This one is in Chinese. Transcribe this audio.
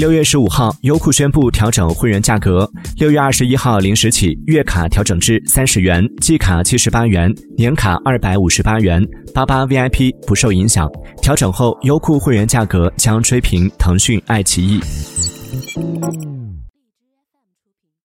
六月十五号优酷宣布调整会员价格。六月二十一号零时起月卡调整至三十元季卡七十八元年卡二百五十八元八八 vip 不受影响。调整后优酷会员价格将追平腾讯爱奇艺。